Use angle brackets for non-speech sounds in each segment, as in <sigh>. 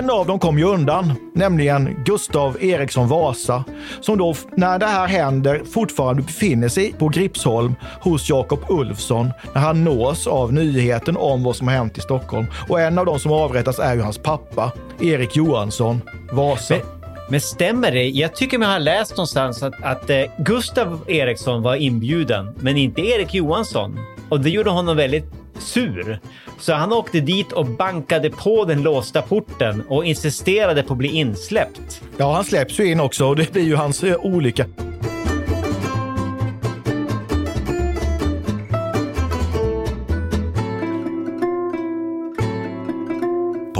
En av dem kom ju undan, nämligen Gustav Eriksson Vasa, som då när det här händer fortfarande befinner sig på Gripsholm hos Jakob Ulfsson när han nås av nyheten om vad som har hänt i Stockholm. Och en av dem som avrättas är ju hans pappa, Erik Johansson Vasa. Men, men stämmer det? Jag tycker mig ha läst någonstans att, att eh, Gustav Eriksson var inbjuden, men inte Erik Johansson. Och det gjorde honom väldigt sur. Så han åkte dit och bankade på den låsta porten och insisterade på att bli insläppt. Ja, han släpps ju in också och det blir ju hans eh, olycka.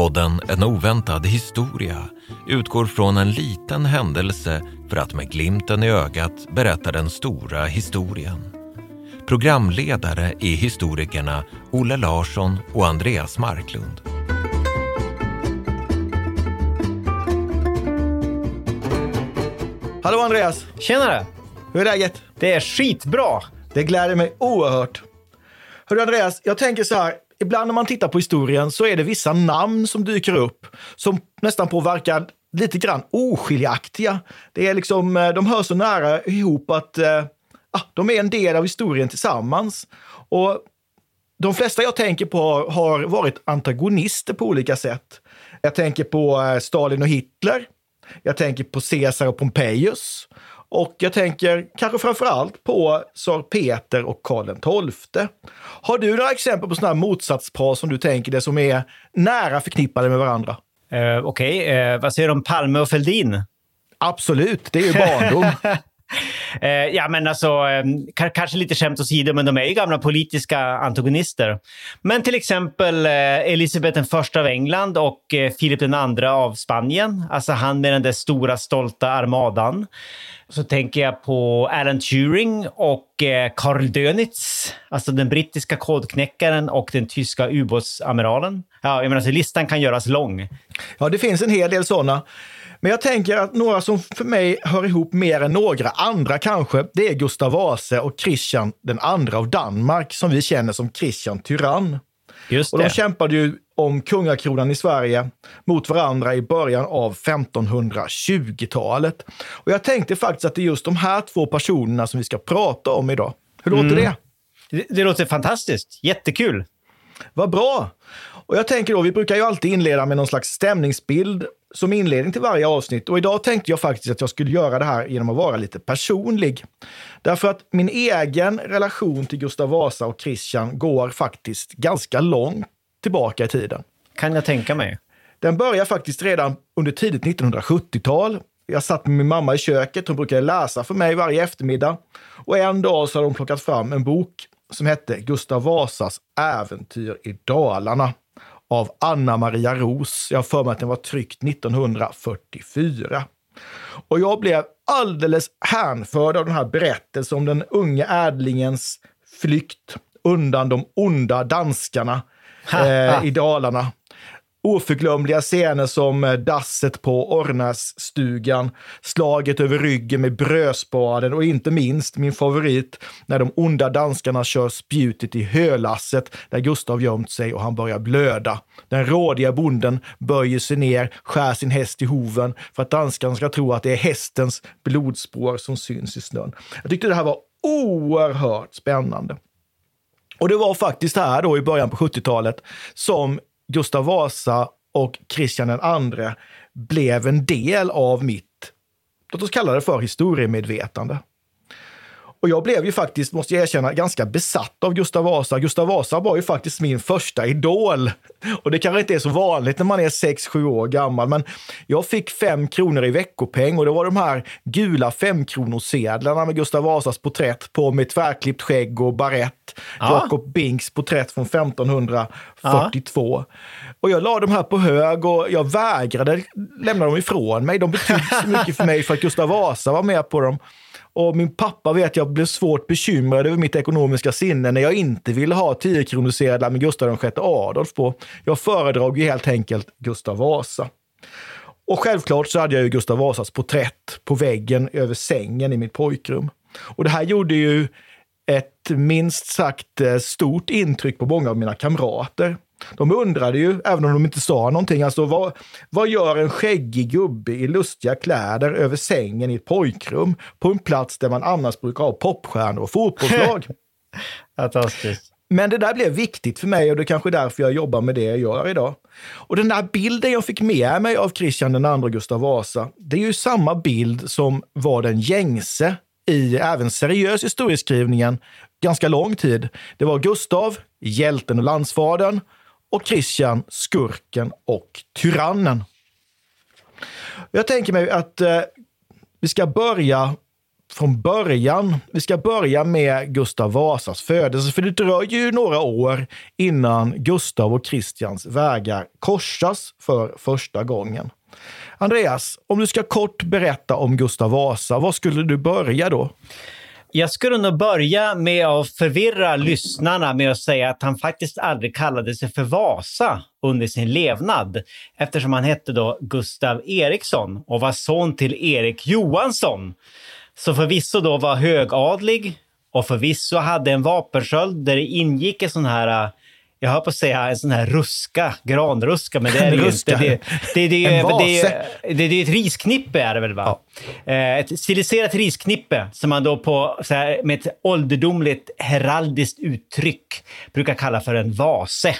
Podden En oväntad historia utgår från en liten händelse för att med glimten i ögat berätta den stora historien. Programledare är historikerna Olle Larsson och Andreas Marklund. Hallå Andreas! Tjenare! Hur är läget? Det är skitbra! Det gläder mig oerhört. Hörru Andreas, jag tänker så här. Ibland när man tittar på historien så är det vissa namn som dyker upp som nästan påverkar lite grann oskiljaktiga. Det är liksom, eh, de hör så nära ihop att eh, ah, de är en del av historien tillsammans. Och de flesta jag tänker på har varit antagonister på olika sätt. Jag tänker på eh, Stalin och Hitler. Jag tänker på Caesar och Pompejus. Och jag tänker kanske framför allt på Tsar Peter och Karl XII. Har du några exempel på sådana här motsatspar som du tänker dig som är nära förknippade med varandra? Uh, Okej, okay. uh, vad säger du om Palme och Fälldin? Absolut, det är ju barndom. <laughs> <laughs> Eh, ja, men alltså, eh, kanske lite skämt åsido, men de är ju gamla politiska antagonister. Men till exempel eh, Elisabeth I av England och eh, II av Spanien. Alltså han med den där stora stolta armadan. Så tänker jag på Alan Turing och eh, Karl Dönitz, alltså den brittiska kodknäckaren och den tyska ubåtsamiralen. Ja, jag menar, så listan kan göras lång. Ja, det finns en hel del sådana. Men jag tänker att några som för mig hör ihop mer än några andra kanske, det är Gustav Vasa och Christian den andra av Danmark, som vi känner som Christian Tyrann. Just. Och de kämpade ju om kungakronan i Sverige mot varandra i början av 1520-talet. Och jag tänkte faktiskt att det är just de här två personerna som vi ska prata om idag. Hur låter mm. det? det? Det låter fantastiskt. Jättekul. Vad bra! Och jag tänker då, vi brukar ju alltid inleda med någon slags stämningsbild som inledning till varje avsnitt. Och idag tänkte jag faktiskt att jag skulle göra det här genom att vara lite personlig. Därför att min egen relation till Gustav Vasa och Christian går faktiskt ganska långt tillbaka i tiden. Kan jag tänka mig. Den börjar faktiskt redan under tidigt 1970-tal. Jag satt med min mamma i köket. Hon brukade läsa för mig varje eftermiddag. Och en dag så hade hon plockat fram en bok som hette Gustav Vasas äventyr i Dalarna av Anna Maria Ros. Jag har för mig att den var tryckt 1944. Och jag blev alldeles hänförd av den här berättelsen om den unge ädlingens flykt undan de onda danskarna eh, i Dalarna oförglömliga scener som eh, dasset på Ornässtugan, slaget över ryggen med brödspaden och inte minst min favorit när de onda danskarna kör spjutet i hölasset där Gustav gömt sig och han börjar blöda. Den rådiga bonden böjer sig ner, skär sin häst i hoven för att danskarna ska tro att det är hästens blodspår som syns i snön. Jag tyckte det här var oerhört spännande. Och det var faktiskt här då i början på 70-talet som Gustav Vasa och Kristian II blev en del av mitt, låt oss kalla det för historiemedvetande. Och jag blev ju faktiskt, måste jag erkänna, ganska besatt av Gustav Vasa. Gustav Vasa var ju faktiskt min första idol. Och det kanske inte är så vanligt när man är 6-7 år gammal, men jag fick fem kronor i veckopeng och det var de här gula femkronorssedlarna med Gustav Vasas porträtt på med tvärklippt skägg och barett. Ja. Jakob Binks porträtt från 1542. Och jag la de här på hög och jag vägrade lämna dem ifrån mig. De betydde så mycket för mig för att Gustav Vasa var med på dem. Och min pappa vet jag blev svårt bekymrad över mitt ekonomiska sinne när jag inte ville ha 10-kronorssedlar med Gustav VI Adolf på. Jag föredrog ju helt enkelt Gustav Vasa. Och självklart så hade jag ju Gustav Vasas porträtt på väggen över sängen i mitt pojkrum. Och det här gjorde ju ett minst sagt eh, stort intryck på många av mina kamrater. De undrade ju, även om de inte sa någonting, alltså vad, vad gör en skäggig gubbe i lustiga kläder över sängen i ett pojkrum på en plats där man annars brukar ha popstjärnor och fotbollslag? <laughs> Fantastiskt. Men det där blev viktigt för mig och det är kanske därför jag jobbar med det jag gör idag. Och den där bilden jag fick med mig av Kristian II och Gustav Vasa, det är ju samma bild som var den gängse i även seriös historieskrivningen ganska lång tid. Det var Gustav, hjälten och landsfadern, och Kristian, skurken och tyrannen. Jag tänker mig att eh, vi ska börja från början. Vi ska börja med Gustav Vasas födelse, för det dröjer ju några år innan Gustav och Kristians vägar korsas för första gången. Andreas, om du ska kort berätta om Gustav Vasa, var skulle du börja då? Jag skulle nog börja med att förvirra lyssnarna med att säga att han faktiskt aldrig kallade sig för Vasa under sin levnad eftersom han hette då Gustav Eriksson och var son till Erik Johansson. Så förvisso då var högadlig och förvisso hade en vapensköld där det ingick en sån här jag höll på att säga en sån här ruska, granruska, men det är <laughs> det ju inte. Det, det, det, En det, vase. det, det, det är ett risknippe är det väl va? Eh, Ett stiliserat risknippe som man då på, här, med ett ålderdomligt heraldiskt uttryck brukar kalla för en vase.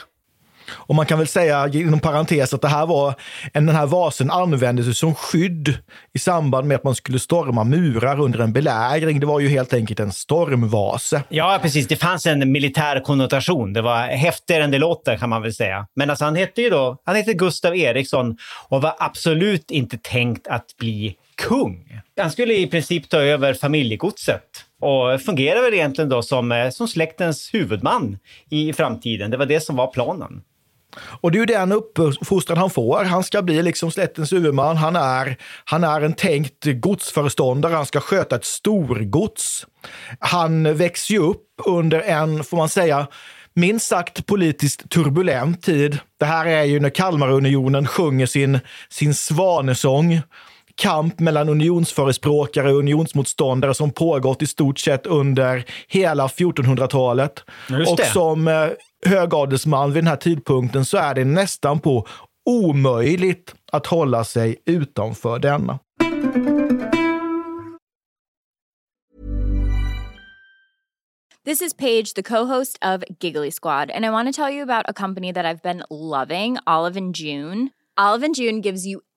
Och man kan väl säga inom parentes att det här var, en, den här vasen användes som skydd i samband med att man skulle storma murar under en belägring. Det var ju helt enkelt en stormvase. Ja, precis. Det fanns en militär konnotation. Det var häftigare än det låter kan man väl säga. Men alltså, han hette ju då, han hette Gustav Eriksson och var absolut inte tänkt att bli kung. Han skulle i princip ta över familjegodset och fungerar väl egentligen då som, eh, som släktens huvudman i framtiden. Det var det som var planen. Och det är ju den uppfostran han får. Han ska bli liksom slättens huvudman. Han är, han är en tänkt godsföreståndare. Han ska sköta ett storgods. Han växer ju upp under en, får man säga, minst sagt politiskt turbulent tid. Det här är ju när Kalmarunionen sjunger sin, sin svanesång. Kamp mellan unionsförespråkare och unionsmotståndare som pågått i stort sett under hela 1400-talet. Just Och det. som eh, högadelsman vid den här tidpunkten så är det nästan på omöjligt att hålla sig utanför denna. This is Paige, the co-host of Giggly Squad, and I want to tell you about a company that I've been loving, Olive and June. Olive and June gives you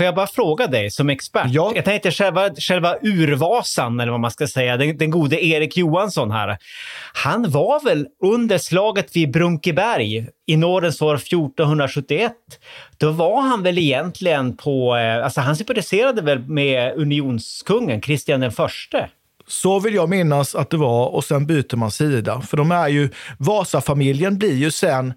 Får jag bara fråga dig som expert? Ja. Jag tänkte själva, själva urvasan, eller vad man ska säga, den, den gode Erik Johansson här. Han var väl under slaget vid Brunkeberg i nådens år 1471. Då var han väl egentligen på... eh, Alltså han sympatiserade väl med unionskungen Kristian den förste? Så vill jag minnas att det var och sen byter man sida. För de är ju, Vasafamiljen blir ju sen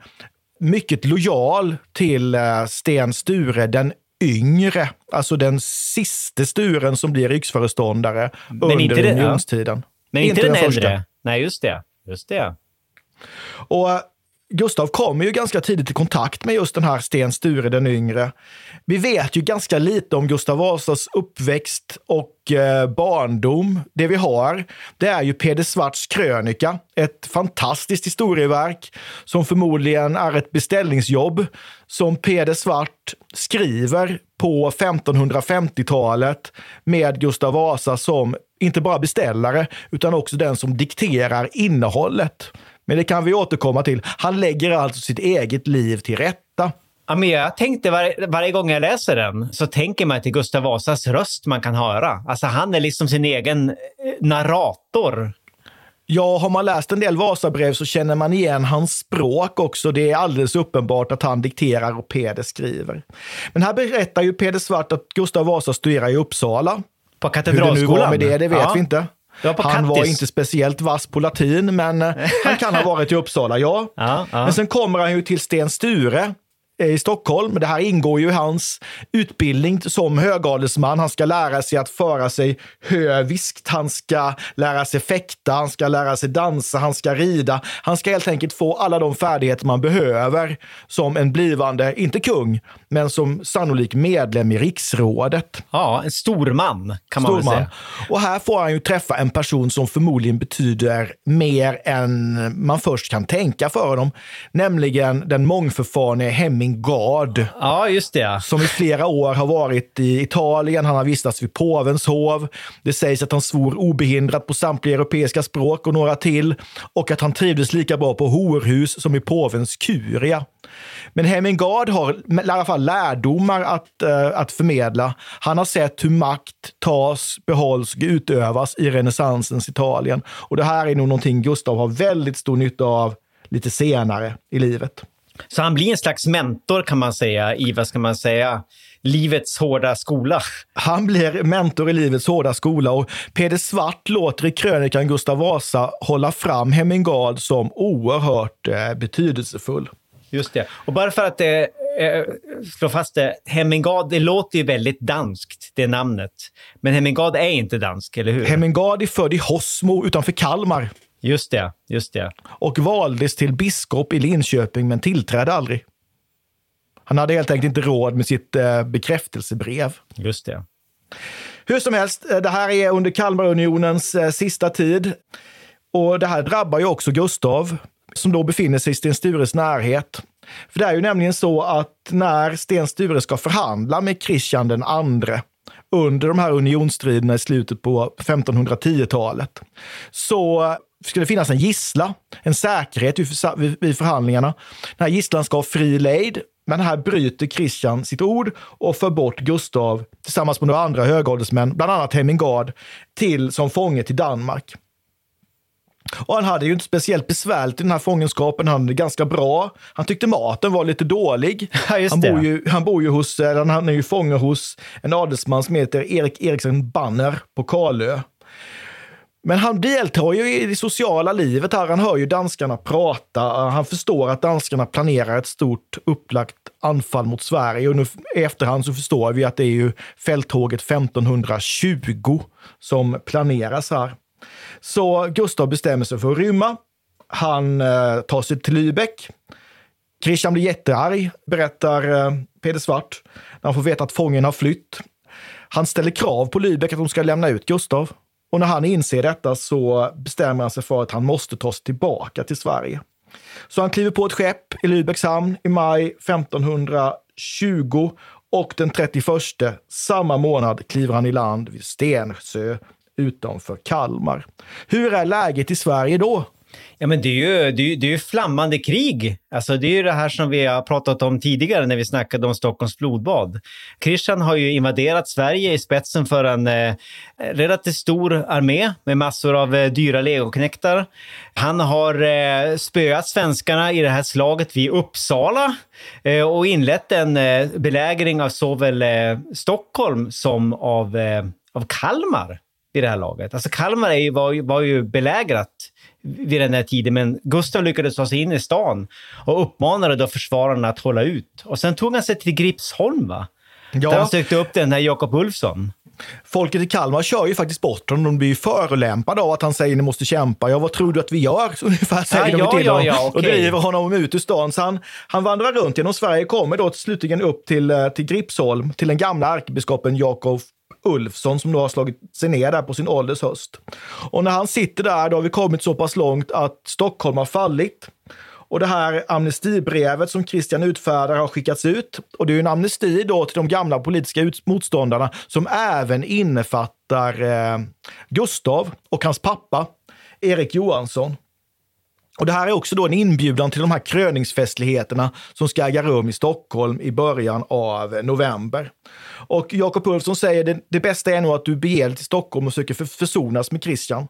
mycket lojal till eh, Sten Sture den yngre, alltså den siste Sturen som blir riksföreståndare under inte den- ja. unionstiden. Men inte, den, första. äldre. Nej, just det. Just det. Och Gustav kommer ju ganska tidigt i kontakt med just den här Sten Sture den yngre. Vi vet ju ganska lite om Gustav Vasas uppväxt och eh, barndom. Det vi har, det är ju Peder Svarts krönika. Ett fantastiskt historieverk som förmodligen är ett beställningsjobb som Peder Svart skriver på 1550-talet med Gustav Vasa som inte bara beställare utan också den som dikterar innehållet. Men det kan vi återkomma till. Han lägger alltså sitt eget liv till rätta. Ja, men jag tänkte var, varje gång jag läser den så tänker man till Gustav Vasas röst man kan höra. Alltså han är liksom sin egen eh, narrator. Ja, har man läst en del Vasabrev så känner man igen hans språk också. Det är alldeles uppenbart att han dikterar och Peder skriver. Men här berättar ju Peder Svart att Gustav Vasa studerar i Uppsala. På Hur det nu Katedralskolan. var med det, det vet Ja. vi inte. Var han var Kattis. inte speciellt vass på latin, men eh, han kan ha varit i Uppsala, ja. <laughs> Ja, ja. Men sen kommer han ju till Sten Sture i Stockholm. Det här ingår ju i hans utbildning som högadelsman. Han ska lära sig att föra sig höviskt, han ska lära sig fäkta, han ska lära sig dansa, han ska rida. Han ska helt enkelt få alla de färdigheter man behöver som en blivande, inte kung, men som sannolik medlem i riksrådet. Ja, en stor man kan man väl Storman. säga. Och här får han ju träffa en person som förmodligen betyder mer än man först kan tänka för honom. Nämligen den mångförfarne Hemming Gard Ja, just det. som i flera år har varit i Italien. Han har vistats vid påvens hov. Det sägs att han svor obehindrat på samtliga europeiska språk och några till och att han trivdes lika bra på horhus som i påvens kuria. Men Hemingard har i alla fall lärdomar att, eh, att förmedla. Han har sett hur makt tas, behålls och utövas i renässansens Italien. Och det här är nog någonting Gustav har väldigt stor nytta av lite senare i livet. Så han blir en slags mentor kan man säga i, vad ska man säga, livets hårda skola. Han blir mentor i livets hårda skola och Peder Svart låter i krönikan Gustav Vasa hålla fram Hemingard som oerhört eh, betydelsefull. Just det. Och bara för att eh, eh, slå fast det, Hemmingad, det låter ju väldigt danskt, det namnet. Men Hemmingad är inte dansk, eller hur? Hemingard är född i Hosmo utanför Kalmar just det, just det. och valdes till biskop i Linköping men tillträdde aldrig. Han hade helt enkelt inte råd med sitt eh, bekräftelsebrev. Just det. Hur som helst, eh, det här är under Kalmarunionens eh, sista tid. Och det här drabbar ju också Gustav, som då befinner sig i Sten Stures närhet. För det är ju nämligen så att när Sten Sture ska förhandla med Kristian den andre under de här unionsstriderna i slutet på 1510-talet, så det finnas en gissla, en säkerhet vid förhandlingarna. Den här gisslan ska ha fri lejd, men här bryter Kristian sitt ord och för bort Gustav tillsammans med några andra högadelsmän, bland annat Hemmingard, till som fånge till Danmark. Och han hade ju inte speciellt besvärligt i den här fångenskapen. Han det ganska bra. Han tyckte maten var lite dålig. <laughs> Ja, han, bor ju, han bor ju hos, han är ju fånge hos en adelsman som heter Erik Eriksson Banner på Karlö. Men han deltar ju i det sociala livet här. Han hör ju danskarna prata. Han förstår att danskarna planerar ett stort upplagt anfall mot Sverige. Och nu i efterhand så förstår vi att det är ju fälttåget 1520 som planeras här. Så Gustav bestämmer sig för att rymma. Han eh, tar sig till Lübeck. Christian blir jättearg, berättar eh, Peder Svart, när han får veta att fången har flytt. Han ställer krav på Lübeck att de ska lämna ut Gustav. Och när han inser detta så bestämmer han sig för att han måste ta sig tillbaka till Sverige. Så han kliver på ett skepp i Lübecks hamn i maj 1520 och den 31 samma månad kliver han i land vid Stensö utanför Kalmar. Hur är läget i Sverige då? Ja, men det är ju, det är, det är ju flammande krig. Alltså, det är ju det här som vi har pratat om tidigare när vi snackade om Stockholms flodbad. Christian har ju invaderat Sverige i spetsen för en eh, relativt stor armé med massor av eh, dyra legoknektar. Han har eh, spöat svenskarna i det här slaget vid Uppsala eh, och inlett en eh, belägring av såväl eh, Stockholm som av, eh, av Kalmar vid det här laget. Alltså Kalmar är ju, var, var ju belägrat vid den här tiden, men Gustav lyckades ta sig in i stan och uppmanade då försvararna att hålla ut. Och sen tog han sig till Gripsholm, va? Ja. Där han sökte upp den här Jakob Ulfsson. Folket i Kalmar kör ju faktiskt bort honom. De blir ju förolämpade av att han säger ni måste kämpa. Ja, vad tror du att vi gör? <laughs> Ungefär säger Ja, de till ja, honom. ja, Och okej. driver honom ut ur stan. Så han, han vandrar runt genom Sverige, kommer då slutligen upp till, eh, till Gripsholm, till den gamla ärkebiskopen Jakob Ulfsson som då har slagit sig ner där på sin ålders höst. Och när han sitter där, då har vi kommit så pass långt att Stockholm har fallit. Och det här amnestibrevet som Christian utfärdar har skickats ut. Och det är ju en amnesti då till de gamla politiska motståndarna som även innefattar eh, Gustav och hans pappa, Erik Johansson. Och det här är också då en inbjudan till de här kröningsfestligheterna som ska äga rum i Stockholm i början av november. Och Jakob Ulfsson säger det, det bästa är nog att du beger dig till Stockholm och söker för, försonas med Christian.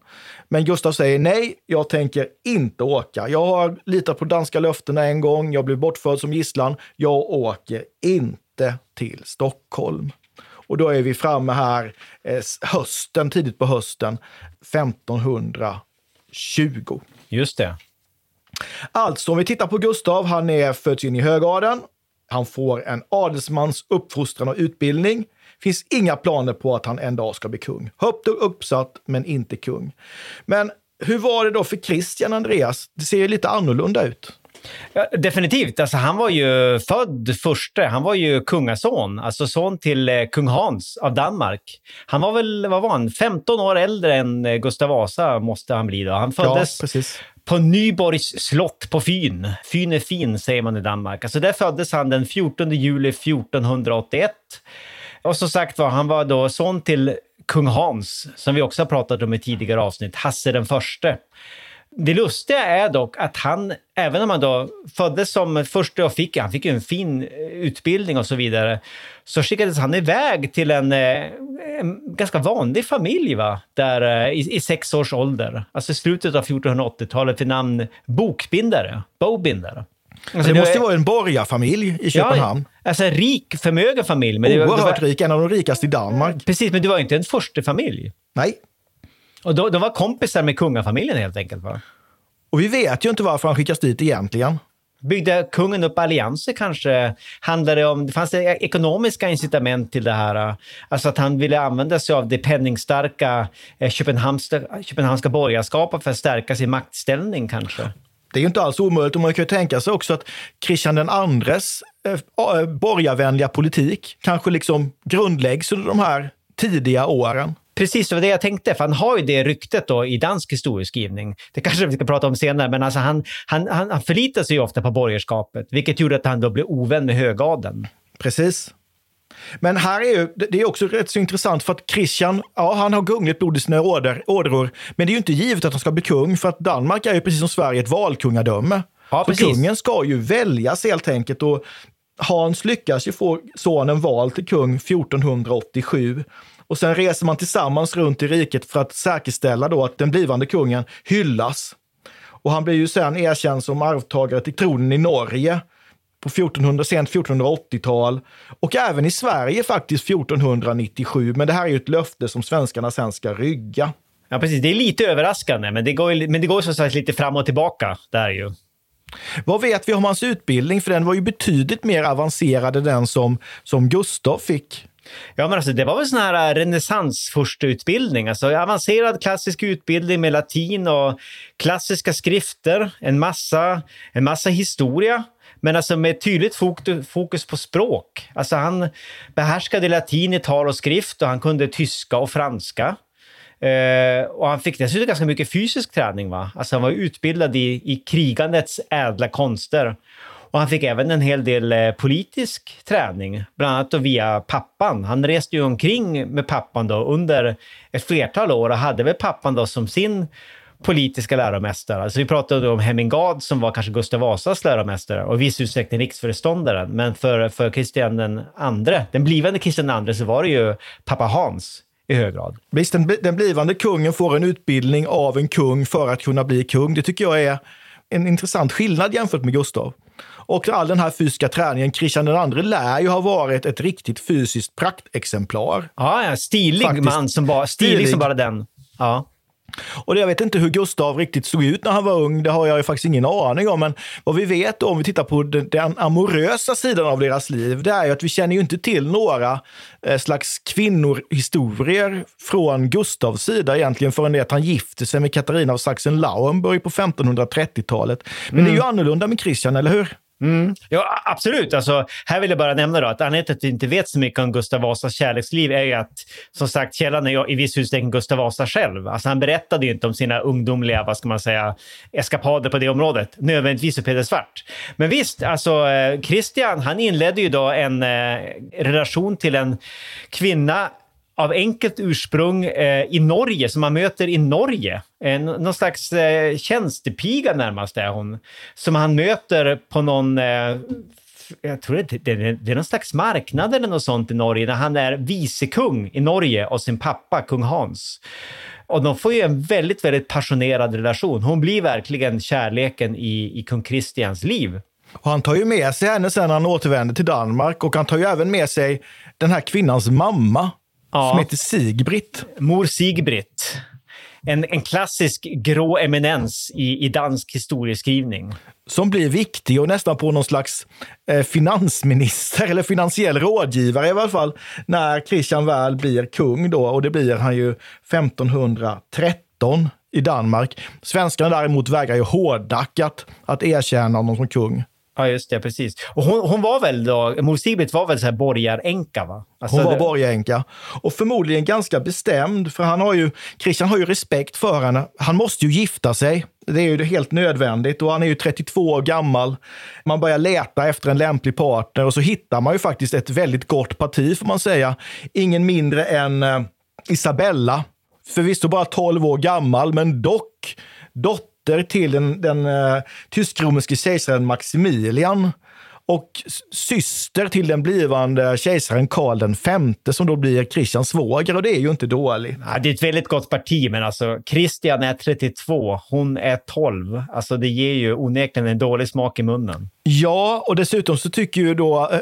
Men Gustav säger nej, jag tänker inte åka. Jag har litat på danska löftena en gång, jag blev bortförd som gisslan. Jag åker inte till Stockholm. Och då är vi framme här eh, hösten, tidigt på hösten 1520. Just det. Alltså, om vi tittar på Gustav, han är född in i högadeln. Han får en adelsmans uppfostran och utbildning. Finns inga planer på att han en dag ska bli kung. Högt uppsatt, men inte kung. Men hur var det då för Christian Andreas? Det ser ju lite annorlunda ut. Ja, definitivt. Alltså, han var ju född förste. Han var ju kungason, alltså son till eh, kung Hans av Danmark. Han var väl, vad var han, 15 år äldre än eh, Gustav Vasa måste han bli då. Han föddes Ja, precis på Nyborgs slott på Fyn. Fyn är fin, säger man i Danmark. Alltså där föddes han den 14 juli 1481. Och som sagt var, han var då son till kung Hans, som vi också har pratat om i tidigare avsnitt, Hasse den förste. Det lustiga är dock att han, även om han då föddes som första och fick, han fick ju en fin eh, utbildning och så vidare, så skickades han iväg till en, eh, en ganska vanlig familj, va? Där, eh, i, i sex års ålder. Alltså i slutet av 1480-talet till namn Bokbindare, Bowbindare. Alltså, det måste ju vara en borgarfamilj i Köpenhamn. Ja, alltså en rik, förmögen familj. Men det, var- det Oerhört var, rik, en av de rikaste i Danmark. Precis, men det var inte en första familj. Nej. Och de, de var kompisar med kungafamiljen helt enkelt. Va? Och vi vet ju inte varför han skickas dit egentligen. Byggde kungen upp allianser kanske? Handlade det om, det fanns det ekonomiska incitament till det här? Alltså att han ville använda sig av det penningstarka eh, Köpenhamnska, Köpenhamnska borgarskapet för att stärka sin maktställning kanske? Det är ju inte alls omöjligt och man kan ju tänka sig också att Kristian den andres eh, eh, borgarvänliga politik kanske liksom grundläggs under de här tidiga åren. Precis, det var det jag tänkte, för han har ju det ryktet då i dansk historieskrivning. Det kanske vi ska prata om senare, men alltså han, han, han, han förlitar sig ju ofta på borgerskapet, vilket gjorde att han då blev ovän med högadeln. Precis. Men här är ju, det är också rätt så intressant för att Christian, ja han har gungligt blod i sina åder, ådror, men det är ju inte givet att han ska bli kung för att Danmark är ju precis som Sverige ett valkungadöme. Ja, så kungen ska ju väljas helt enkelt och Hans lyckas ju få sonen vald till kung 1487. Och sen reser man tillsammans runt i riket för att säkerställa då att den blivande kungen hyllas. Och han blir ju sen erkänd som arvtagare till tronen i Norge på 1400, sent 1480-tal och även i Sverige faktiskt 1497. Men det här är ju ett löfte som svenskarna sen ska rygga. Ja, precis. Det är lite överraskande, men det går, men det går som sagt lite fram och tillbaka. Där ju. Vad vet vi om hans utbildning? För den var ju betydligt mer avancerad än den som, som Gustav fick Ja, men alltså, det var väl sån här renässansfursteutbildning. renässans första utbildning, alltså avancerad klassisk utbildning med latin och klassiska skrifter, en massa, en massa historia, men alltså med tydligt fokus på språk. Alltså han behärskade latin i tal och skrift och han kunde tyska och franska. Uh, och han fick dessutom ganska mycket fysisk träning. Va? Alltså han var utbildad i, i krigandets ädla konster. Och han fick även en hel del eh, politisk träning, bland annat via pappan. Han reste ju omkring med pappan då under ett flertal år och hade väl pappan då som sin politiska läromästare. Alltså vi pratade om Hemingad som var kanske Gustav Vasas läromästare och i viss utsträckning riksföreståndaren. Men för, för Kristian den andre, den blivande Kristian den andre, så var det ju pappa Hans i hög grad. Visst, den, den blivande kungen får en utbildning av en kung för att kunna bli kung. Det tycker jag är en intressant skillnad jämfört med Gustav. Och all den här fysiska träningen, Kristian II lär ju ha varit ett riktigt fysiskt praktexemplar. Ja, ja stilig Faktiskt. man som bara, stilig, stilig som bara den. Ja. Och jag vet inte hur Gustav riktigt såg ut när han var ung, det har jag ju faktiskt ingen aning om. Men vad vi vet om vi tittar på den, den amorösa sidan av deras liv, det är ju att vi känner ju inte till några eh, slags kvinnohistorier från Gustavs sida egentligen förrän det att han gifte sig med Katarina av Sachsen-Lauenburg på 1530-talet. Men mm. det är ju mm. annorlunda med Christian, eller hur? Mm. Ja, absolut. Alltså, här vill jag bara nämna då att anledningen till att vi inte vet så mycket om Gustav Vasas kärleksliv är ju att, som sagt, källan är i viss utsträckning Gustav Vasa själv. Alltså, han berättade ju inte om sina ungdomliga, vad ska man säga, eskapader på det området, nödvändigtvis för Peder Svart. Men visst, alltså eh, Christian, han inledde ju då en eh, relation till en kvinna av enkelt ursprung eh, i Norge, som man möter i Norge. Eh, någon slags eh, tjänstepiga närmast är hon, som han möter på någon eh, jag tror det, det, det, är någon slags marknad eller något sånt i Norge, när han är vicekung i Norge och sin pappa, kung Hans. Och de får ju en väldigt, väldigt passionerad relation. Hon blir verkligen kärleken i, i kung Kristians liv. Och han tar ju med sig henne sen när han återvänder till Danmark och han tar ju även med sig den här kvinnans mamma ja. som heter Sigbritt. Mor Sigbritt. En, en klassisk grå eminens i, i dansk historieskrivning. Som blir viktig och nästan på någon slags eh, finansminister eller finansiell rådgivare i alla fall när Christian väl blir kung då och det blir han ju 1513 i Danmark. Svenskarna däremot vägrar ju hårdnackat att erkänna honom som kung. Ja, just det. Precis. Och hon, hon var väl då, Mor Sigbritt var väl så här borgaränka, va? Alltså hon var det... borgaränka. Och förmodligen ganska bestämd, för han har ju, Christian har ju respekt för henne. Han måste ju gifta sig. Det är ju helt nödvändigt och han är ju 32 år gammal. Man börjar leta efter en lämplig partner och så hittar man ju faktiskt ett väldigt gott parti, får man säga. Ingen mindre än eh, Isabella. Förvisso bara 12 år gammal, men dock dotter dotter till den, den uh, tysk-romerske kejsaren Maximilian och syster till den blivande kejsaren Karl V som då blir Kristians svåger och det är ju inte dåligt. Ja, det är ett väldigt gott parti, men alltså Kristian är 32, hon är 12. Alltså det ger ju onekligen en dålig smak i munnen. Ja, och dessutom så tycker ju då eh,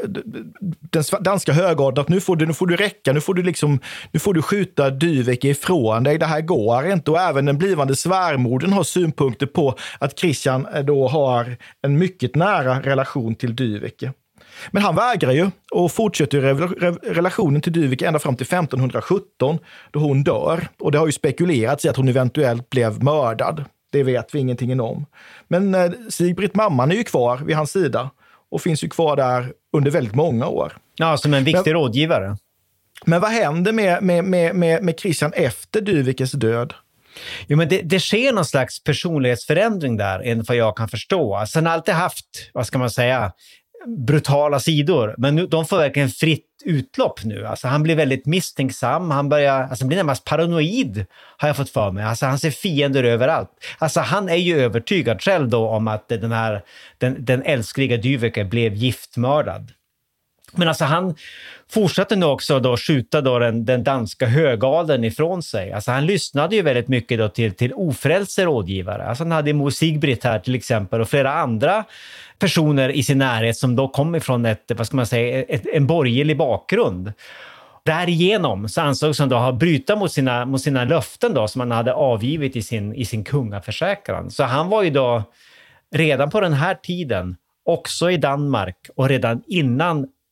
den danska högarden att nu får, du, nu får du räcka, nu får du, liksom, nu får du skjuta Dyveke ifrån dig, det här går inte. Och även den blivande svärmodern har synpunkter på att Christian eh, då har en mycket nära relation till Dyveke. Men han vägrar ju och fortsätter re relationen till Dyveke ända fram till 1517 då hon dör. Och det har ju spekulerats i att hon eventuellt blev mördad. Det vet vi ingenting om. Men eh, Sigbritt, mamman, är ju kvar vid hans sida och finns ju kvar där under väldigt många år. Ja, som en viktig men, rådgivare. Men vad händer med, med, med, med, med Christian efter Dyvikes död? Jo, men det, det, sker någon slags personlighetsförändring där, enligt vad jag kan förstå. Alltså, han har alltid haft, vad ska man säga, brutala sidor, men nu, de får verkligen fritt utlopp nu. Alltså, han blir väldigt misstänksam, han börjar, alltså, han blir närmast paranoid, har jag fått för mig. Alltså, han ser fiender överallt. Alltså, han är ju övertygad själv då om att den här, den, den älskliga Dyveke blev giftmördad. Men alltså han fortsatte nu också då skjuta då den, den danska högalen ifrån sig. Alltså han lyssnade ju väldigt mycket då till, till ofrälse rådgivare. Alltså han hade Mo Sigbritt här till exempel och flera andra personer i sin närhet som då kom ifrån ett, vad ska man säga, ett, en borgerlig bakgrund. Därigenom så ansågs han då ha bryta mot sina, mot sina löften då, som han hade avgivit i sin, i sin kungaförsäkran. Så han var ju då redan på den här tiden också i Danmark och redan innan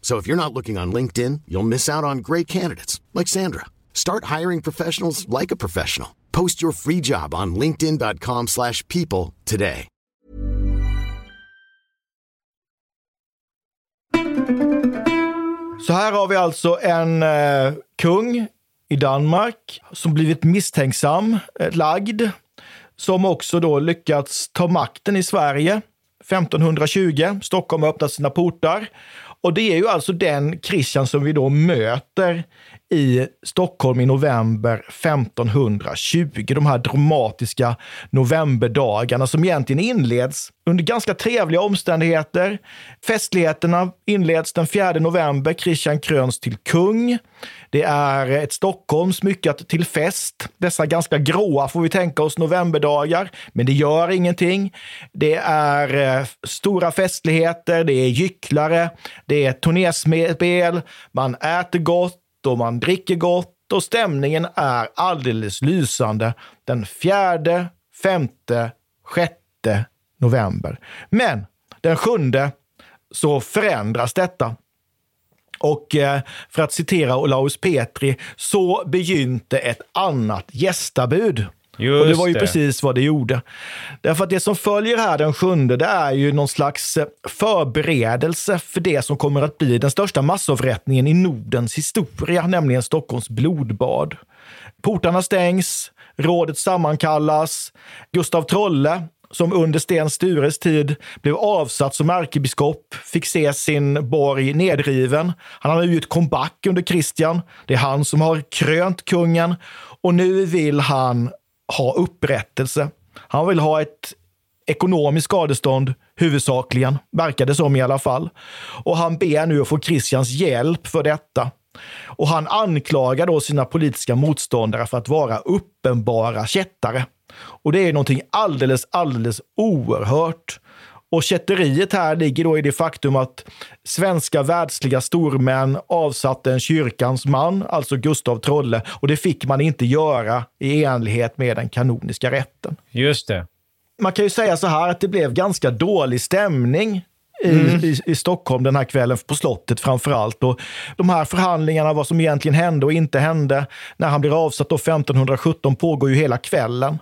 So if you're not looking on LinkedIn, you'll miss out on great candidates like Sandra. Start hiring professionals like a professional. Post your free job on linkedin.com/people today. Så här har vi alltså en eh, kung i Danmark som blivit misstänksam, eh, lagd, som också då lyckats ta makten i Sverige 1520. Stockholm har öppnat sina portar. Och det är ju alltså den Christian som vi då möter i Stockholm i november 1520. De här dramatiska novemberdagarna som egentligen inleds under ganska trevliga omständigheter. Festligheterna inleds den 4 november. Christian kröns till kung. Det är ett Stockholm smyckat till fest. Dessa ganska gråa får vi tänka oss novemberdagar, men det gör ingenting. Det är eh, stora festligheter, det är gycklare, det är turnéspel, man äter gott och man dricker gott och stämningen är alldeles lysande den fjärde, femte, sjätte november. Men den sjunde så förändras detta. Och eh, för att citera Olaus Petri, så begynte ett annat gästabud. Just och det var ju det. precis vad det gjorde. Därför att det som följer här den sjunde, det är ju någon slags eh, förberedelse för det som kommer att bli den största massavrättningen i Nordens historia, nämligen Stockholms blodbad. Portarna stängs, rådet sammankallas. Gustav Trolle, som under Sten Stures tid blev avsatt som ärkebiskop, fick se sin borg nedriven. Han hade gjort comeback under Kristian. Det är han som har krönt kungen och nu vill han ha upprättelse. Han vill ha ett ekonomiskt skadestånd huvudsakligen, verkar det som i alla fall. Och han ber nu att få Christians hjälp för detta. Och han anklagar då sina politiska motståndare för att vara uppenbara kättare. Och det är någonting alldeles, alldeles oerhört. Och kätteriet här ligger då i det faktum att svenska världsliga stormän avsatte en kyrkans man, alltså Gustav Trolle, och det fick man inte göra i enlighet med den kanoniska rätten. Just det. Man kan ju säga så här att det blev ganska dålig stämning i, i, i Stockholm den här kvällen, på slottet framför allt. Och de här förhandlingarna, vad som egentligen hände och inte hände när han blir avsatt då 1517 pågår ju hela kvällen.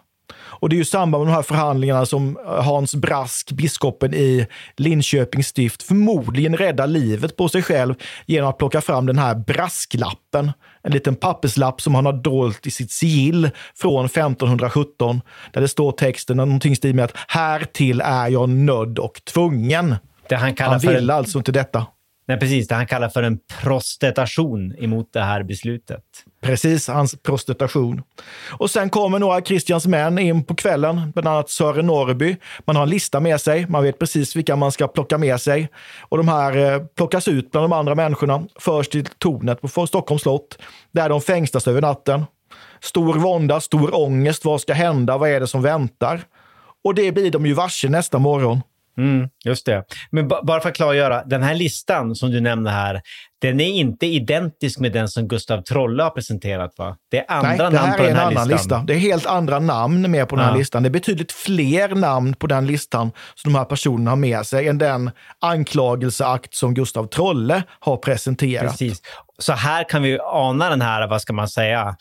Och det är ju i samband med de här förhandlingarna som Hans Brask, biskopen i Linköpings stift, förmodligen räddar livet på sig själv genom att plocka fram den här brasklappen. En liten papperslapp som han har dolt i sitt sigill från 1517. Där det står texten någonting i stil med att härtill är jag nödd och tvungen. Det han kallar Han ville en, alltså inte detta. nej, precis, det han kallar för en prostitution emot det här beslutet. Precis, hans prostitution. Och sen kommer några Christians män in på kvällen, bland annat Sören Norrby. Man har en lista med sig, man vet precis vilka man ska plocka med sig. Och de här eh, plockas ut bland de andra människorna, förs till tornet på Stockholms slott, där de fängslas över natten. Stor vånda, stor ångest. Vad ska hända? Vad är det som väntar? Och det blir de ju varse nästa morgon. Mm, just det. Men bara för att klargöra, den här listan som du nämner här, den är inte identisk med den som Gustav Trolle har presenterat va? Det är andra Nej, det namn här på är den en här annan listan. lista. Det är helt andra namn med på den här Ja. listan. Det är betydligt fler namn på den listan som de här personerna har med sig än den anklagelseakt som Gustav Trolle har presenterat. Precis. Så här kan vi ana den här, vad ska man säga,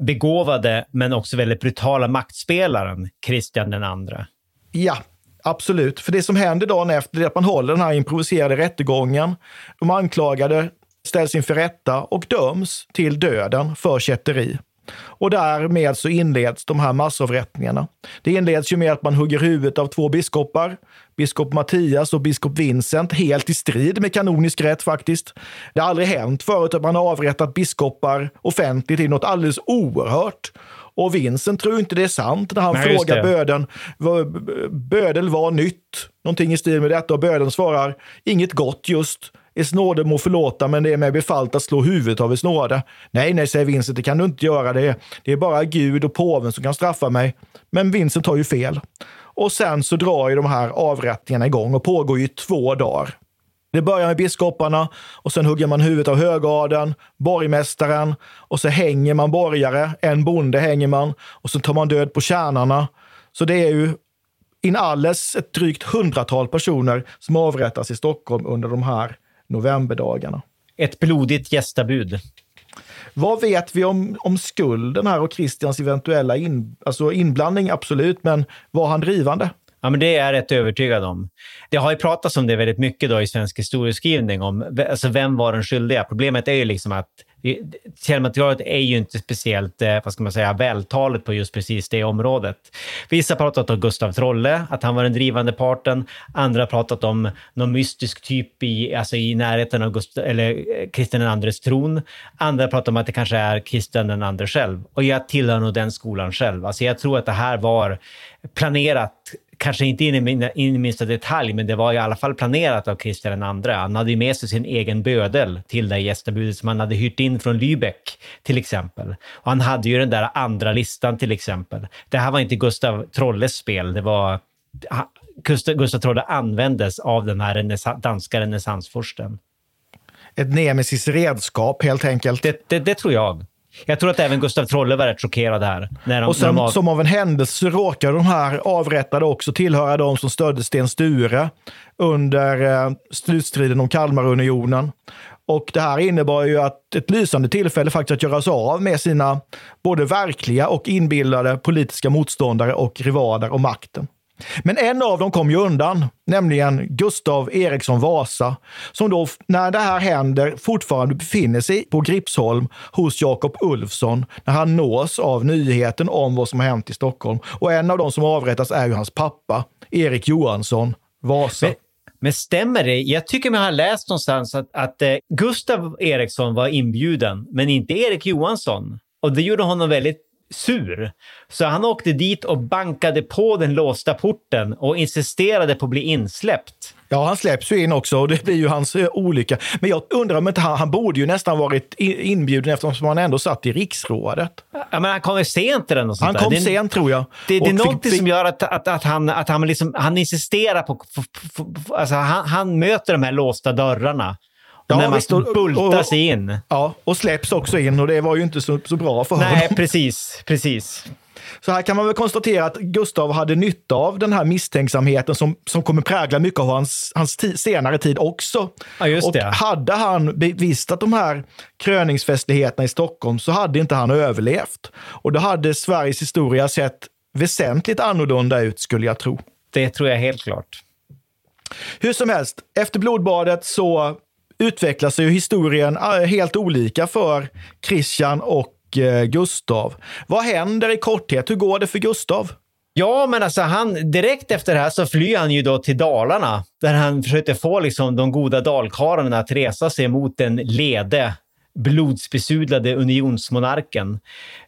begåvade men också väldigt brutala maktspelaren Kristian den andre. Ja, absolut. För det som händer dagen efter är att man håller den här improviserade rättegången. De anklagade ställs inför rätta och döms till döden för kätteri. Och därmed så inleds de här massavrättningarna. Det inleds ju med att man hugger huvudet av två biskopar, biskop Mattias och biskop Vincent, helt i strid med kanonisk rätt faktiskt. Det har aldrig hänt förut att man har avrättat biskopar offentligt, det är något alldeles oerhört. Och Vincent tror inte det är sant när han Nej, frågar böden, bödel var nytt, någonting i stil med detta och böden svarar inget gott just. Is nåde må förlåta, men det är mig befallt att slå huvudet av is nåde. Nej, nej, säger Vincent, det kan du inte göra. Det, det är bara Gud och påven som kan straffa mig. Men Vincent har ju fel. Och sen så drar ju de här avrättningarna igång och pågår ju i två dagar. Det börjar med biskoparna och sen hugger man huvudet av högadeln, borgmästaren och så hänger man borgare, en bonde hänger man och så tar man död på tjänarna. Så det är ju in alles ett drygt hundratal personer som avrättas i Stockholm under de här novemberdagarna. Ett blodigt gästabud. Vad vet vi om, om skulden här och Christians eventuella in, alltså inblandning? Absolut, men var han drivande? Ja, men det är jag rätt övertygad om. Det har ju pratats om det väldigt mycket då i svensk historieskrivning, om alltså vem var den skyldiga. Problemet är ju liksom att källmaterialet är ju inte speciellt, eh, vad ska man säga, vältaligt på just precis det området. Vissa har pratat om Gustav Trolle, att han var den drivande parten. Andra har pratat om någon mystisk typ i, alltså i närheten av Gust- eller eh, Kristian den andres tron. Andra pratar om att det kanske är Kristian den andre själv. Och jag tillhör nog den skolan själv. Alltså jag tror att det här var planerat kanske inte in i, in i minsta detalj, men det var i alla fall planerat av Kristian II. Han hade ju med sig sin egen bödel till det gästabudet som han hade hyrt in från Lübeck, till exempel. Och han hade ju den där andra listan, till exempel. Det här var inte Gustav Trolles spel, det var... Gustav, Gustav Trolle användes av den här renässa, danska renässansfursten. Ett nemesis redskap helt enkelt. Det, det, det tror jag. Jag tror att även Gustav Trolle var rätt chockerad här. När de, Och sen, av- som av en händelse råkar de här avrättade också tillhöra de som stödde Sten Sture under eh, slutstriden om Kalmarunionen. Och det här innebar ju att ett lysande tillfälle faktiskt att göra sig av med sina både verkliga och inbillade politiska motståndare och rivaler om makten. Men en av dem kom ju undan, nämligen Gustav Eriksson Vasa, som då när det här händer fortfarande befinner sig på Gripsholm hos Jakob Ulfsson när han nås av nyheten om vad som har hänt i Stockholm. Och en av dem som avrättas är ju hans pappa, Erik Johansson Vasa. Men, men stämmer det? Jag tycker mig ha läst någonstans att, att eh, Gustav Eriksson var inbjuden, men inte Erik Johansson. Och det gjorde honom väldigt sur. Så han åkte dit och bankade på den låsta porten och insisterade på att bli insläppt. Ja, han släpps ju in också och det blir ju hans eh, olycka. Men jag undrar om inte han, han borde ju nästan varit inbjuden eftersom han ändå satt i riksrådet. Ja, men han kom ju sent eller något sånt Han där. kom det, sent tror jag. Det, det är fick- som gör att, att, att, han, att han, liksom, han insisterar på... f- f- f- Alltså han, han möter de här låsta dörrarna. Ja, när man visst, och- bultar och- in. Ja, och släpps också in och det var ju inte så, så bra för honom. Nej, precis. precis. Så här kan man väl konstatera att Gustav hade nytta av den här misstänksamheten som, som kommer prägla mycket av hans, hans senare tid också. Ja, just och det. hade han bevistat de här kröningsfestligheterna i Stockholm så hade inte han överlevt. Och då hade Sveriges historia sett väsentligt annorlunda ut skulle jag tro. Det tror jag helt klart. Hur som helst, efter blodbadet så utvecklar sig historien eh, helt olika för Christian och eh, Gustav. Vad händer i korthet? Hur går det för Gustav? Ja, men alltså han, direkt efter det här så flyr han ju då till Dalarna där han försöker få liksom de goda dalkarlarna att resa sig mot den lede blodsbesudlade unionsmonarken.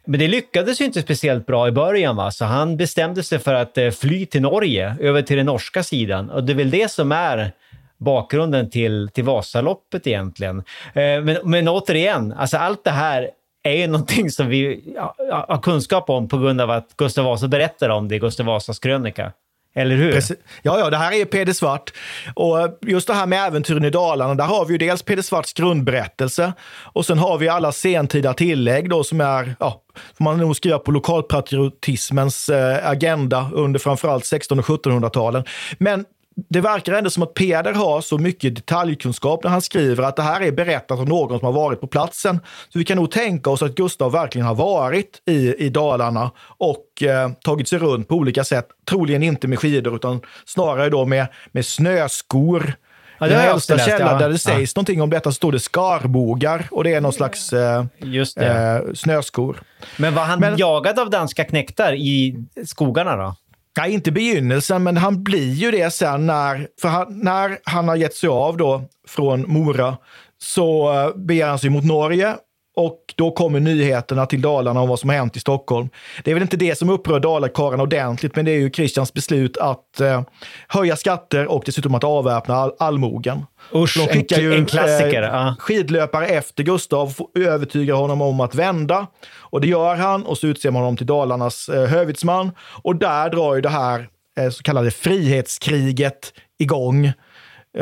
Men det lyckades ju inte speciellt bra i början, va? så han bestämde sig för att eh, fly till Norge, över till den norska sidan. Och det är väl det som är bakgrunden till, till Vasaloppet egentligen. Eh, men, men återigen, alltså allt det här är ju <laughs> någonting som vi har kunskap om på grund av att Gustav Vasa berättar om det i Gustav Vasas krönika. Eller hur? Precis. Ja, ja, det här är ju Peder Svart. Och just det här med äventyren i Dalarna, där har vi ju dels Peder Svarts grundberättelse och sen har vi alla sentida tillägg då som är, ja, får man nog skriva på lokalpatriotismens eh, agenda under framförallt 1600 och 1700-talen. Men det verkar ändå som att Peder har så mycket detaljkunskap när han skriver att det här är berättat av någon som har varit på platsen. Så vi kan nog tänka oss att Gustav verkligen har varit i, i Dalarna och eh, tagit sig runt på olika sätt. Troligen inte med skidor utan snarare då med, med snöskor. Ja, I den jag äldsta källan ja. där det sägs någonting om detta står det skarbogar och det är någon slags eh, Just det. eh, snöskor. Men var han Men- jagad av danska knektar i skogarna då? Nej, inte begynnelsen, men han blir ju det sen när, för han, när han har gett sig av då från Mora så eh, beger han sig mot Norge och då kommer nyheterna till Dalarna om vad som har hänt i Stockholm. Det är väl inte det som upprör Dalakarlarna ordentligt, men det är ju Kristians beslut att eh, höja skatter och dessutom att avväpna all, allmogen. Usch, De skickar ju en klassiker. eh, skidlöpare efter Gustav och övertygar honom om att vända. Och det gör han och så utser man honom till Dalarnas eh, hövitsman. Och där drar ju det här eh, så kallade frihetskriget igång.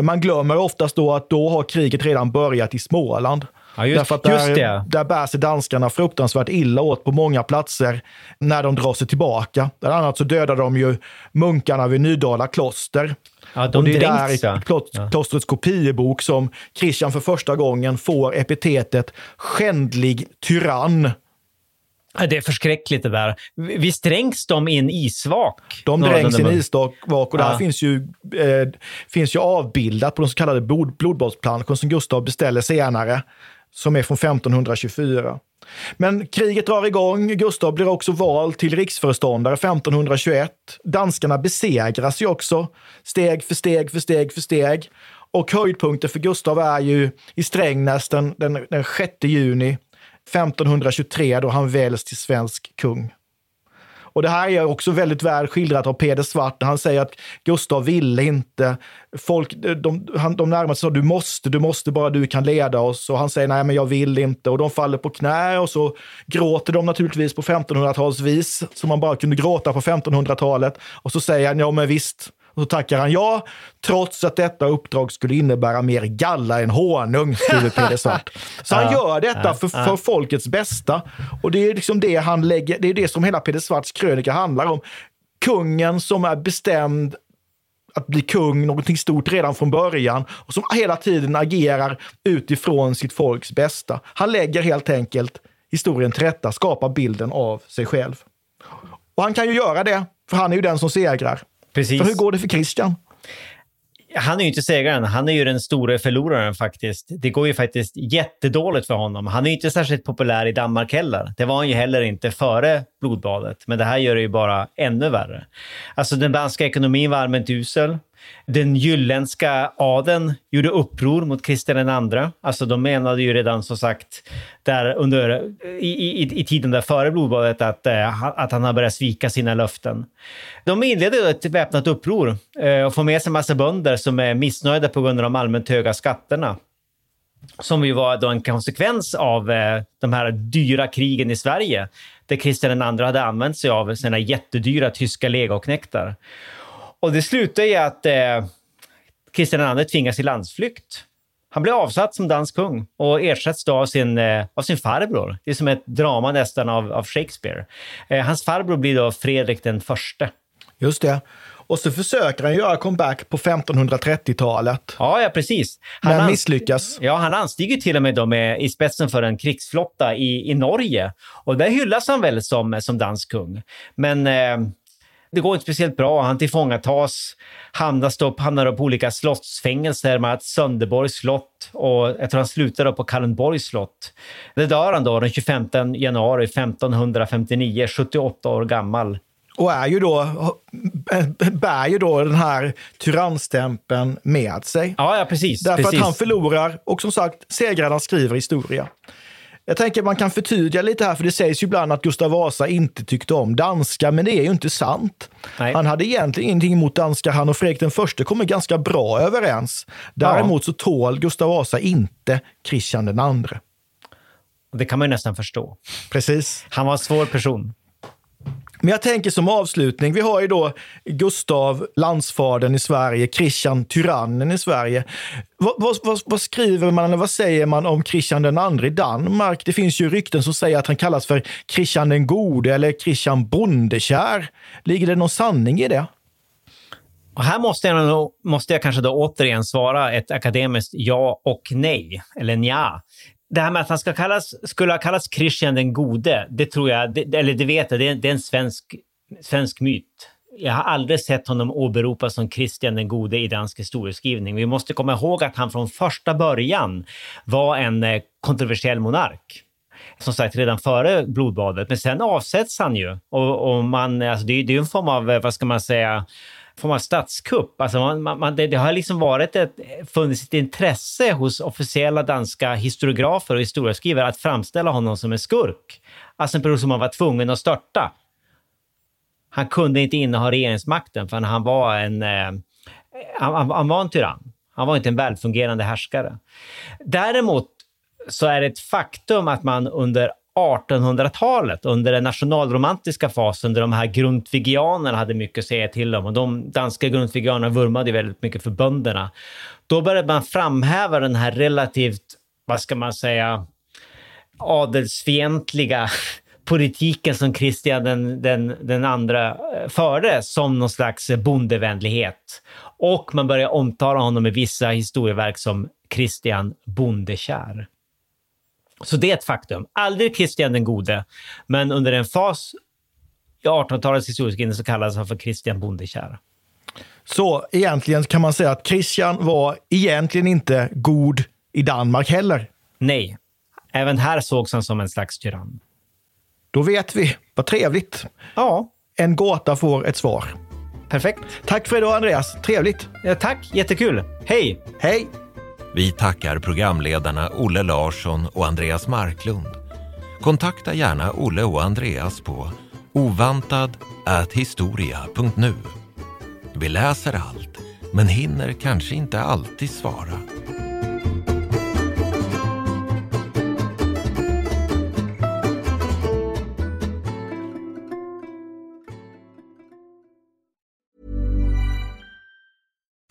Man glömmer oftast då att då har kriget redan börjat i Småland. Ja, just- Därför att där, det. där bär sig danskarna fruktansvärt illa åt på många platser när de drar sig tillbaka. Bland annat så dödar de ju munkarna vid Nydala kloster. Ja, de och det är där i ja. klostrets kopiebok som Christian för första gången får epitetet skändlig tyrann. Det är förskräckligt det där. Visst dränks de i en isvak? De dränks i en isvak och där Ja. finns ju, eh, finns ju avbildat på de så kallade blod, blodbadsplankor som Gustav beställer senare, som är från 1524. Men kriget drar igång. Gustav blir också vald till riksföreståndare 1521. Danskarna besegras ju också, steg för steg för steg för steg. Och höjdpunkten för Gustav är ju i Strängnäs den, den, den 6 juni 1523 då han väljs till svensk kung. Och det här är också väldigt väl skildrat av Peder Svart. Han säger att Gustav ville inte. Folk, de, han, de närmaste sa du måste, du måste, bara du kan leda oss. Och han säger nej, men jag vill inte. Och de faller på knä och så gråter de naturligtvis på 1500-talsvis, som man bara kunde gråta på 1500-talet. Och så säger han ja, men visst. Och så tackar han ja, trots att detta uppdrag skulle innebära mer galla än honung, skriver Peder <laughs> Svart. Så han gör detta för, för folkets bästa. Och det är liksom det han lägger, det är det som hela Peder Svarts krönika handlar om. Kungen som är bestämd att bli kung, någonting stort redan från början och som hela tiden agerar utifrån sitt folks bästa. Han lägger helt enkelt historien till rätta, skapar bilden av sig själv. Och han kan ju göra det, för han är ju den som segrar. Precis. För hur går det för Christian? Han är ju inte segraren, han är ju den stora förloraren faktiskt. Det går ju faktiskt jättedåligt för honom. Han är ju inte särskilt populär i Danmark heller. Det var han ju heller inte före blodbadet, men det här gör det ju bara ännu värre. Alltså den danska ekonomin var allmänt usel. Den jylländska adeln gjorde uppror mot Kristian II. Alltså de menade ju redan som sagt där under, i, i, i tiden där före blodbadet att, eh, att han har börjat svika sina löften. De inledde ett väpnat uppror eh, och får med sig en massa bönder som är missnöjda på grund av de allmänt höga skatterna. Som ju var då en konsekvens av eh, de här dyra krigen i Sverige där Kristian II hade använt sig av sina jättedyra tyska legoknektar. Och det slutar i att eh, Kristian II tvingas i landsflykt. Han blir avsatt som dansk kung och ersätts då av sin, eh, av sin farbror. Det är som ett drama nästan av, av Shakespeare. Eh, hans farbror blir då Fredrik den förste. Just det. Och så försöker han göra comeback på 1530-talet. Ja, ja precis. Men ans- misslyckas. Ja, han anstiger till och med då med, i spetsen för en krigsflotta i, i Norge. Och där hyllas han väl som, som dansk kung. Men eh, det går inte speciellt bra. Han tillfångatas, hamnar, då, hamnar då på olika slottsfängelser, annat Sönderborgs slott och jag tror han slutar då på Kalundborgs slott. Det dör han då den 25 januari 1559, 78 år gammal. Och är ju då, bär ju då den här tyrannstämpeln med sig. Ja, ja precis. Därför precis. att han förlorar och som sagt, segrarna skriver historia. Jag tänker att man kan förtydliga lite här, för det sägs ju ibland att Gustav Vasa inte tyckte om danska, men det är ju inte sant. Nej. Han hade egentligen ingenting emot danska. Han och Fredrik den förste kommer ganska bra överens. Däremot så tål Gustav Vasa inte Kristian den andre. Det kan man ju nästan förstå. Precis. Han var en svår person. Men jag tänker som avslutning, vi har ju då Gustav, landsfadern i Sverige, Kristian, tyrannen i Sverige. Vad, vad, vad, vad, skriver man, eller vad säger man om Kristian den andre i Danmark? Det finns ju rykten som säger att han kallas för Kristian den gode eller Kristian bondekär. Ligger det någon sanning i det? Och här måste jag, måste jag kanske då återigen svara ett akademiskt ja och nej, eller nja. Det här med att han ska kallas, skulle ha kallats Christian den gode, det tror jag, det, eller det vet jag, det är, det är en svensk, svensk myt. Jag har aldrig sett honom åberopas som Kristian den gode i dansk historieskrivning. Vi måste komma ihåg att han från första början var en eh, kontroversiell monark som sagt redan före blodbadet. Men sen avsätts han ju. Och, och man, alltså det, det är en form av, eh, vad ska man säga, form av statskupp. Alltså man, man, det, det, har liksom varit ett, funnits ett intresse hos officiella danska historiografer och historieskrivare att framställa honom som en skurk. Alltså en person som man var tvungen att störta. Han kunde inte inneha regeringsmakten för han var en, eh, han, han var en tyrann. Han var inte en välfungerande härskare. Däremot så är det ett faktum att man under 1800-talet, under den nationalromantiska fasen, där de här grundtvigianerna hade mycket att säga till om. Och de danska grundtvigianerna vurmade väldigt mycket för bönderna. Då började man framhäva den här relativt, vad ska man säga, adelsfientliga <laughs> politiken som Kristian den, den, den andra eh, förde som någon slags bondevänlighet. Och man började omtala honom i vissa historieverk som Kristian Bondekär. Så det är ett faktum. Aldrig Kristian den gode, men under en fas i 1800-talets historieskrivning så kallades han för Kristian Bondekär. Så egentligen kan man säga att Kristian var egentligen inte god i Danmark heller? Nej. Även här sågs han som en slags tyrann. Då vet vi. Vad trevligt. Ja. En gåta får ett svar. Perfekt. Tack för idag Andreas. Trevligt. Ja, tack. Jättekul. Hej! Hej! Vi tackar programledarna Olle Larsson och Andreas Marklund. Kontakta gärna Olle och Andreas på ovantad.historia.nu. Vi läser allt, men hinner kanske inte alltid svara.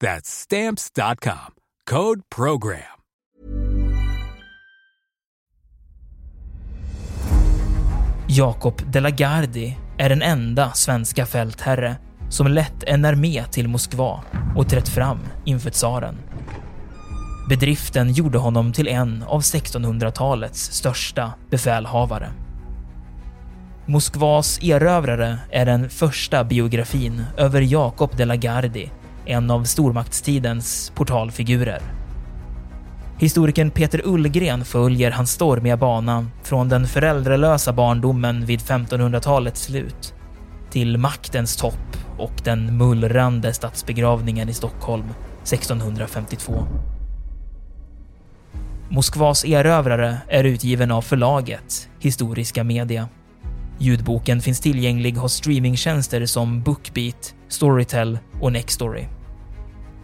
That's stamps.com. Code program. Jakob de la Gardie är den enda svenska fältherre som lett en armé till Moskva och trätt fram inför tsaren. Bedriften gjorde honom till en av 1600-talets största befälhavare. Moskvas erövrare är den första biografin över Jakob de la Gardie en av stormaktstidens portalfigurer. Historikern Peter Ullgren följer hans stormiga bana från den föräldralösa barndomen vid 1500-talets slut till maktens topp och den mullrande statsbegravningen i Stockholm 1652. Moskvas erövrare är utgiven av förlaget Historiska Media. Ljudboken finns tillgänglig hos streamingtjänster som Bookbeat, Storytel och Nextory.